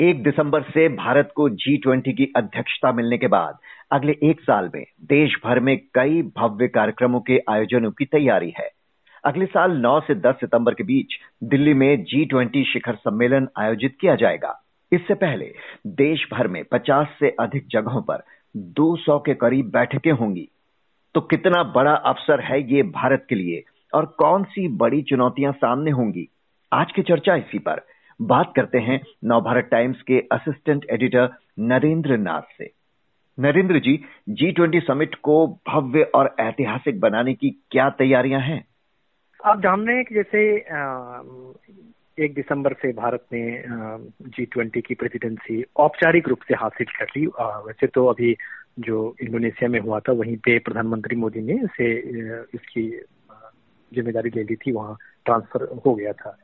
एक दिसंबर से भारत को जी ट्वेंटी की अध्यक्षता मिलने के बाद, अगले एक साल में देश भर में कई भव्य कार्यक्रमों के आयोजनों की तैयारी है। अगले साल 9 से 10 सितंबर के बीच दिल्ली में जी ट्वेंटी शिखर सम्मेलन आयोजित किया जाएगा। इससे पहले देश भर में 50 से अधिक जगहों पर 200 के करीब बैठकें होंगी। तो कितना बड़ा अवसर है ये भारत के लिए और कौन सी बड़ी चुनौतियाँ सामने होंगी? आज की चर्चा इसी पर। बात करते हैं नवभारत टाइम्स के असिस्टेंट एडिटर नरेंद्र नाथ से। Narendra ji G twenty summit को भव्य और ऐतिहासिक बनाने की क्या तैयारियाँ हैं? आप जान रहे हैं कि जैसे एक दिसंबर से भारत ने जी ट्वेंटी की प्रेसिडेंसी औपचारिक रूप से हासिल कर ली। वैसे तो अभी जो इंडोनेशिया में हुआ था, वहीं पे प्रधानमंत्री मोदी ने इसे इसकी ज़िम्मेदारी ले ली थी, वहाँ ट्रांसफ़र हो गया था।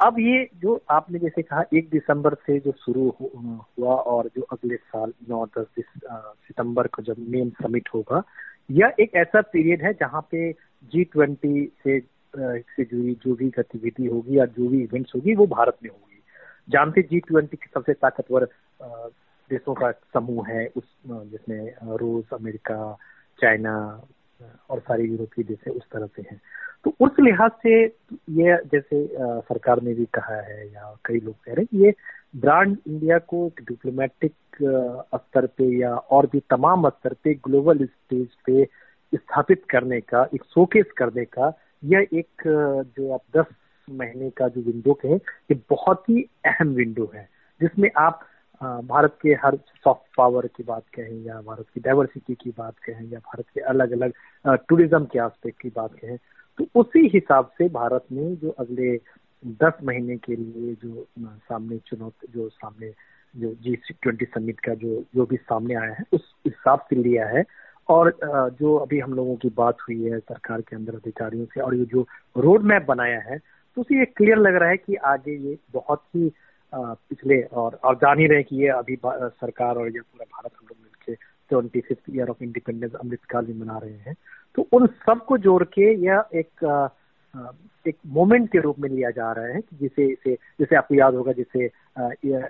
अब ये जो आपने जैसे कहा, एक दिसंबर से जो शुरू हुआ और जो अगले साल नौ, दस सितंबर को जब मेन समिट होगा, यह एक ऐसा पीरियड है जहाँ पे जी ट्वेंटी से से जुड़ी, जो भी गतिविधि होगी या जो भी इवेंट्स होगी, वो भारत में होगी। जानते जी ट्वेंटी के सबसे ताकतवर देशों का समूह है, उस जिसमें रूस, अमेरिका, चाइना और सारे यूरोपीय देश है, उस तरह से हैं। तो उस लिहाज से ये जैसे सरकार ने भी कहा है या कई लोग कह रहे हैं ये ब्रांड इंडिया को एक डिप्लोमेटिक स्तर पे या और भी तमाम स्तर पे ग्लोबल स्टेज पे स्थापित करने का, एक शोकेस करने का, यह एक जो आप दस महीने का जो विंडो कहें, ये बहुत ही अहम विंडो है। जिसमें आप भारत के हर सॉफ्ट पावर की बात कहें या भारत की डाइवर्सिटी की बात कहें या भारत के अलग अलग टूरिज़्म के आस्पेक्ट की बात कहें तो उसी हिसाब से भारत ने जो अगले दस महीने के लिए जो सामने चुनौती, जो सामने जो जी ट्वेंटी समिट का जो जो भी सामने आया है, उस हिसाब से लिया है। और जो अभी हम लोगों की बात हुई है सरकार के अंदर अधिकारियों से, और ये जो रोड मैप बनाया है तो उसे ये क्लियर लग रहा है कि आगे ये बहुत ही पिछले और और जान ही रहे कि ये अभी सरकार और ये पूरा भारत हम लोग मिलकर twenty fifth year of independence Amritkaal भी मना रहे हैं। तो उन सबको जोड़ के यह एक एक मोमेंट के रूप में लिया जा रहा है कि जिसे इसे, जैसे आपको याद होगा जिसे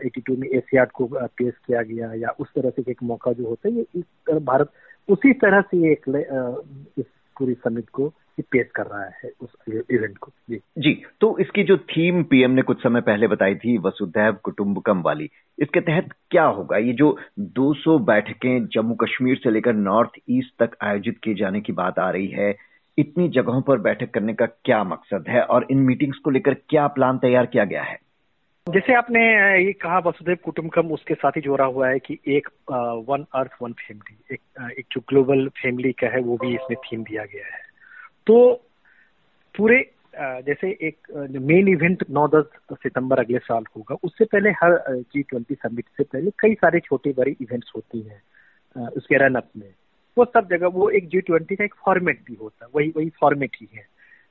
एटी टू में एशियाड को पेश किया गया या उस तरह से एक मौका जो होता है, ये इस भारत उसी तरह से एक इस पूरी समिट को पेश कर रहा है उस इवेंट को। जी। जी तो इसकी जो थीम पीएम ने कुछ समय पहले बताई थी, वसुधैव कुटुंबकम वाली, इसके तहत क्या होगा? ये जो 200 बैठकें जम्मू कश्मीर से लेकर नॉर्थ ईस्ट तक आयोजित किए जाने की बात आ रही है, इतनी जगहों पर बैठक करने का क्या मकसद है? और इन मीटिंग्स को लेकर क्या प्लान तैयार किया गया है? जैसे आपने ये कहा वसुदेव कुटुंबकम उसके साथ ही जोड़ा हुआ है कि एक वन अर्थ वन फैमिली एक एक जो ग्लोबल फैमिली का है, वो भी इसमें थीम दिया गया है। तो पूरे जैसे एक मेन इवेंट 9-10 सितंबर अगले साल होगा, उससे पहले हर जी ट्वेंटी समिट से पहले कई सारे छोटे बड़े इवेंट्स होती हैं उसके रन अप में। वो सब जगह, वो एक जी ट्वेंटी का एक फॉर्मेट भी होता है, वही वही फॉर्मेट ही है।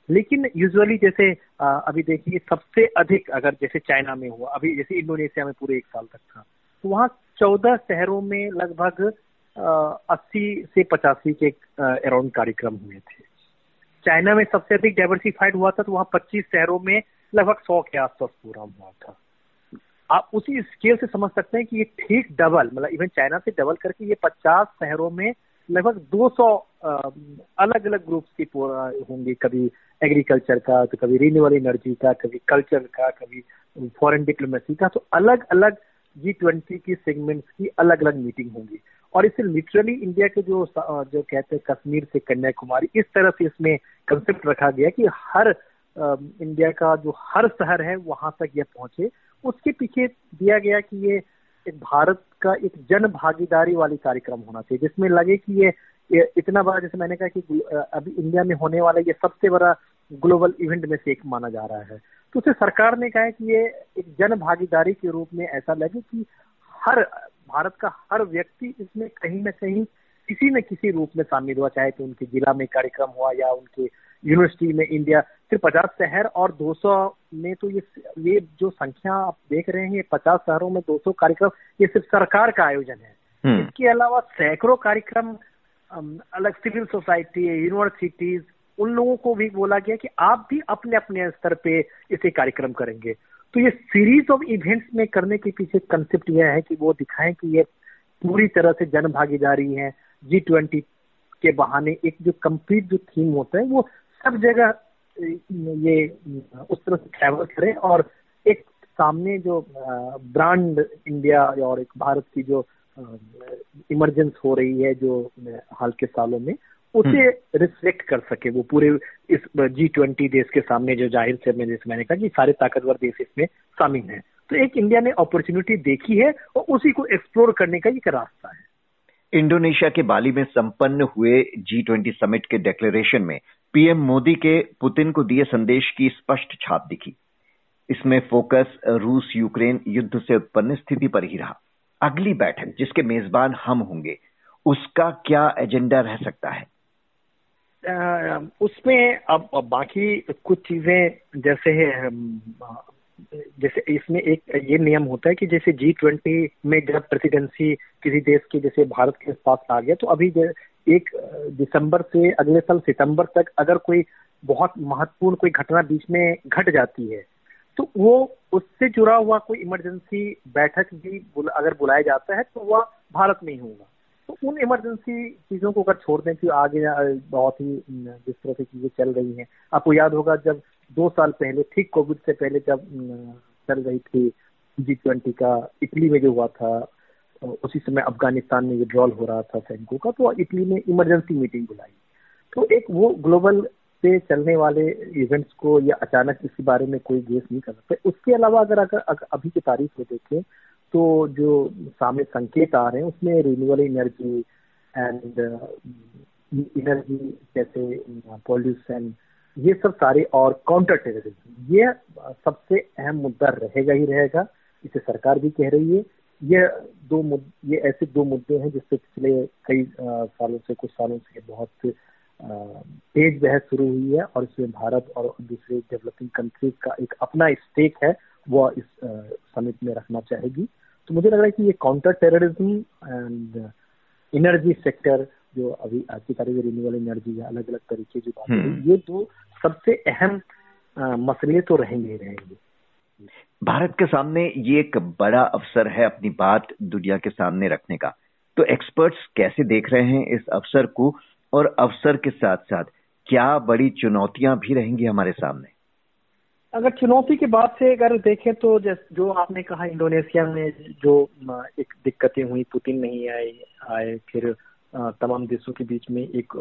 लेकिन यूजुअली जैसे अभी देखिए सबसे अधिक अगर जैसे चाइना में हुआ, अभी जैसे इंडोनेशिया में पूरे एक साल तक था तो वहाँ चौदह शहरों में लगभग अस्सी से पचासी के अराउंड कार्यक्रम हुए थे। चाइना में सबसे अधिक डाइवर्सिफाइड हुआ था तो वहाँ पच्चीस शहरों में लगभग सौ के आसपास प्रोग्राम हुआ था। आप उसी स्केल से समझ सकते हैं कि ये ठीक डबल मतलब इवन चाइना से डबल करके ये पचास शहरों में लगभग 200 अलग अलग ग्रुप्स की होंगे। कभी एग्रीकल्चर का तो कभी रिन्यूएबल एनर्जी का, कभी कल्चर का, कभी फॉरेन डिप्लोमेसी का। तो अलग अलग जी ट्वेंटी की सेगमेंट्स की अलग अलग मीटिंग होंगी। और इसे लिटरली इंडिया के जो जो कहते हैं कश्मीर से कन्याकुमारी, इस तरह से इसमें कंसेप्ट रखा गया कि हर इंडिया का जो हर शहर है, वहाँ तक यह पहुँचे। उसके पीछे दिया गया कि ये एक भारत का एक जन भागीदारी वाली कार्यक्रम होना चाहिए जिसमें लगे कि ये, इतना बड़ा जैसे मैंने कहा कि अभी इंडिया में होने वाला ये सबसे बड़ा ग्लोबल इवेंट में से एक माना जा रहा है। तो उसे सरकार ने कहा है कि ये एक जन भागीदारी के रूप में ऐसा लगे कि हर भारत का हर व्यक्ति इसमें कहीं ना कहीं किसी न किसी रूप में शामिल हुआ चाहे तो उनके जिला में कार्यक्रम हुआ या उनके यूनिवर्सिटी में इंडिया सिर्फ़ पचास शहर और 200 में तो ये ये जो संख्या आप देख रहे हैं ये पचास शहरों में 200 कार्यक्रम ये सिर्फ़ सरकार का आयोजन है। हम्म। इसके अलावा सैकड़ों कार्यक्रम अलग सिविल सोसाइटी यूनिवर्सिटीज उन लोगों को भी बोला गया कि आप भी अपने अपने स्तर पे इसे कार्यक्रम करेंगे। तो ये सीरीज़ ऑफ़ इवेंट्स में करने के पीछे कंसेप्ट यह है कि वो दिखाएँ कि ये पूरी तरह से जन भागीदारी है। जी ट्वेंटी के बहाने एक जो कंप्लीट जो थीम होता है वो सब जगह ये उस तरह से ट्रैवल करे और एक सामने जो ब्रांड इंडिया और एक भारत की जो इमरजेंस हो रही है जो हाल के सालों में उसे रिफ्लेक्ट हम्म। कर सके वो पूरे इस जी ट्वेंटी देश के सामने जो ज़ाहिर से मैंने जैसे मैंने कहा कि सारे ताकतवर देश इसमें शामिल हैं तो एक इंडिया ने अपॉर्चुनिटी देखी है और उसी को एक्सप्लोर करने का एक रास्ता है इंडोनेशिया के बाली में संपन्न हुए जी ट्वेंटी समिट के डिक्लेरेशन में पीएम मोदी के पुतिन को दिए संदेश की स्पष्ट छाप दिखी। इसमें फोकस रूस यूक्रेन युद्ध से उत्पन्न स्थिति पर ही रहा। अगली बैठक जिसके मेजबान हम होंगे, उसका क्या एजेंडा रह सकता है? उसमें अब बाकी कुछ चीज़ें जैसे जैसे इसमें एक ये नियम होता है कि जैसे जी ट्वेंटी में जब प्रेसिडेंसी किसी देश की, जैसे भारत के पास आ गया तो अभी एक दिसंबर से अगले साल सितंबर तक अगर कोई बहुत महत्वपूर्ण कोई घटना बीच में घट जाती है तो वो उससे जुड़ा हुआ कोई इमरजेंसी बैठक भी बुल, अगर बुलाया जाता है तो वह भारत में ही होगा। तो उन इमरजेंसी चीज़ों को अगर छोड़ दें कि आगे बहुत ही जिस तरह से चीज़ें चल रही हैं। आपको याद होगा जब दो साल पहले ठीक कोविड से पहले जब चल रही थी जी ट्वेंटी का इटली में जो हुआ था उसी समय अफ़गानिस्तान में विड्रॉल हो रहा था सैनिकों का तो इटली ने इमरजेंसी मीटिंग बुलाई। तो एक वो ग्लोबल पे चलने वाले इवेंट्स को या अचानक इसी बारे में कोई गेस नहीं कर सकते। उसके अलावा अगर अगर, अभी की तारीख को देखें तो जो सामने संकेत आ रहे हैं उसमें रिन्यूएबल एनर्जी एंड एनर्जी जैसे पॉल्यूशन ये सब सारे और काउंटर टेररिज्म ये सबसे अहम मुद्दा रहेगा ही रहेगा इसे सरकार भी कह रही है। ये दो ये ऐसे दो मुद्दे हैं जिससे पिछले कई सालों से कुछ सालों से बहुत तेज बहस शुरू हुई है और इसमें भारत और दूसरे डेवलपिंग कंट्रीज़ का एक अपना स्टेक है वो इस समिट में रखना चाहेगी तो मुझे लग रहा है कि ये counter terrorism and energy sector जो अभी आज की तारीख में रिन्यूएबल एनर्जी या अलग अलग तरीके जो बात हम्म। ये दो सबसे अहम मसले तो रहेंगे ही रहेंगे भारत के सामने ये एक बड़ा अवसर है अपनी बात दुनिया के सामने रखने का। तो एक्सपर्ट्स कैसे देख रहे हैं इस अवसर को और अवसर के साथ साथ क्या बड़ी चुनौतियाँ भी रहेंगी हमारे सामने? अगर चुनौती की बात से अगर देखें तो जो आपने कहा इंडोनेशिया में जो एक दिक्कतें हुई, पुतिन नहीं आए आए, फिर तमाम देशों के बीच में एक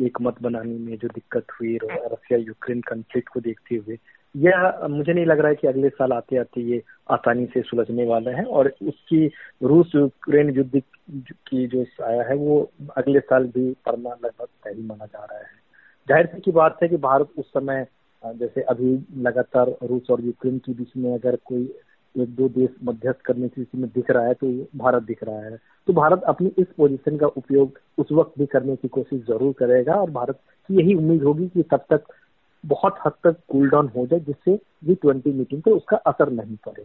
एक मत बनाने में जो दिक्कत हुई रशिया यूक्रेन कन्फ्लिक्ट को देखते हुए यह मुझे नहीं लग रहा है कि अगले साल आते आते ये आसानी से सुलझने वाला है और उसकी रूस यूक्रेन युद्ध की जो आया है, वो अगले साल भी पड़ना लगभग तय माना जा रहा है। ज़ाहिर सी की बात है कि भारत उस समय, जैसे अभी लगातार रूस और यूक्रेन के बीच में अगर कोई एक दो देश मध्यस्थ करने की स्थिति में दिख रहा है तो भारत दिख रहा है। तो भारत अपनी इस पोजीशन का उपयोग उस वक्त भी करने की कोशिश ज़रूर करेगा और भारत की यही उम्मीद होगी कि तब तक बहुत हद तक कूल डाउन हो जाए, जिससे जी ट्वेंटी मीटिंग पर उसका असर नहीं पड़े।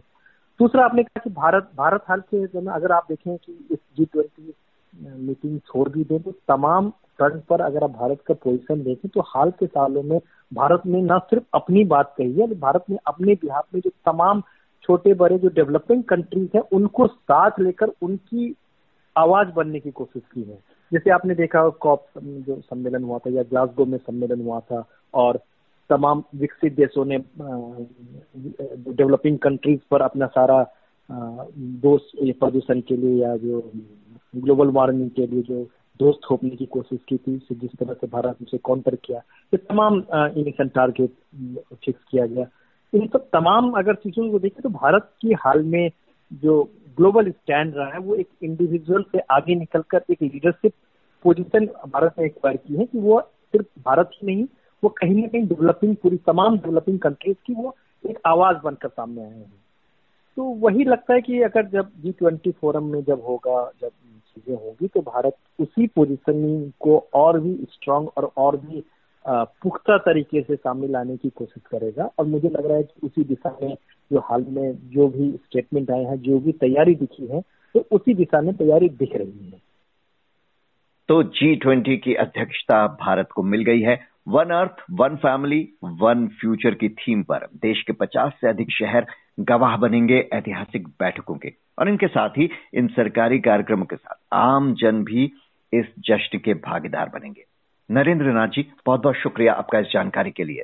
दूसरा, आपने कहा कि भारत भारत हाल के अगर आप देखें कि इस जी ट्वेंटी मीटिंग छोड़ भी दें तो तमाम फ्रंट पर अगर आप भारत का पोजीशन देखें तो हाल के सालों में भारत ने न सिर्फ़ अपनी बात कही है, भारत ने अपने बिहार में जो तमाम छोटे, बड़े जो डेवलपिंग कंट्रीज़ हैं, उनको साथ लेकर उनकी आवाज़ बनने की कोशिश की है। जैसे आपने देखा कॉप जो सम्मेलन हुआ था, या ग्लासगो में सम्मेलन हुआ था, और तमाम विकसित देशों ने डेवलपिंग कंट्रीज़ पर अपना सारा दोष प्रदूषण के लिए या जो ग्लोबल वार्मिंग के लिए जो दोस्त थोपने की कोशिश की थी, जिस तरह से भारत उसे काउंटर किया, ये तमाम इमिशन टारगेट फिक्स किया गया। इन सब तमाम अगर चीज़ों को देखें तो भारत की हाल में जो ग्लोबल स्टैंड रहा है, वो एक इंडिविजुअल से आगे निकलकर एक लीडरशिप पोजीशन भारत ने एक बार की है कि वो सिर्फ़ भारत ही नहीं वो कहीं ना कहीं डेवलपिंग पूरी तमाम डेवलपिंग कंट्रीज़ की वो एक आवाज़ बनकर सामने आए हैं। तो वही लगता है कि अगर जब जी ट्वेंटी फोरम में जब होगा, जब चीज़ें होंगी तो भारत उसी पोजिशनिंग को और भी स्ट्रांग और और भी पुख्ता तरीके से सामने लाने की कोशिश करेगा। और मुझे लग रहा है कि उसी दिशा में जो हाल में जो भी स्टेटमेंट आए हैं, जो भी तैयारी दिखी है तो उसी दिशा में तैयारी दिख रही है। तो जी ट्वेंटी की अध्यक्षता भारत को मिल गई है। One earth, one family, one future की थीम पर देश के 50 से अधिक शहर गवाह बनेंगे ऐतिहासिक बैठकों के। और इनके साथ ही इन सरकारी कार्यक्रमों के साथ आम जन भी इस जश्न के भागीदार बनेंगे। नरेंद्र नाथ जी बहुत बहुत शुक्रिया आपका इस जानकारी के लिए।